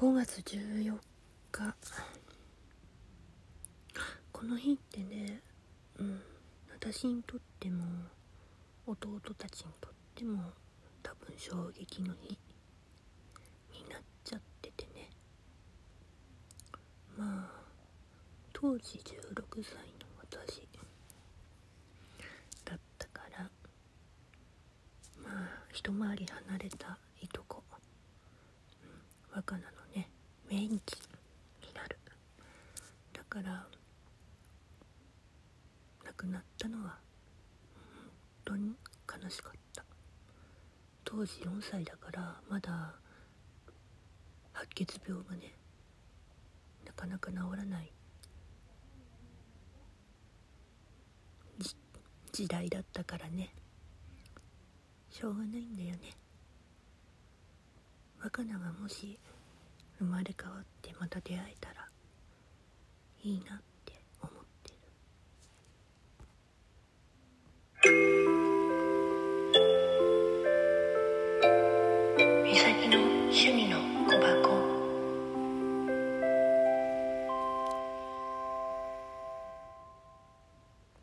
5月14日。この日ってね、うん、私にとっても弟たちにとっても多分衝撃の日になっちゃっててね。まあ当時16歳の私だったからまあ一回り離れたいとこ、若菜のね命日になる。だから亡くなったのは本当に悲しかった。当時4歳だからまだ白血病がねなかなか治らない。時代だったからね。しょうがないんだよね。若菜がもし生まれ変わってまた出会えたらいいなって思ってる。美咲の趣味の小箱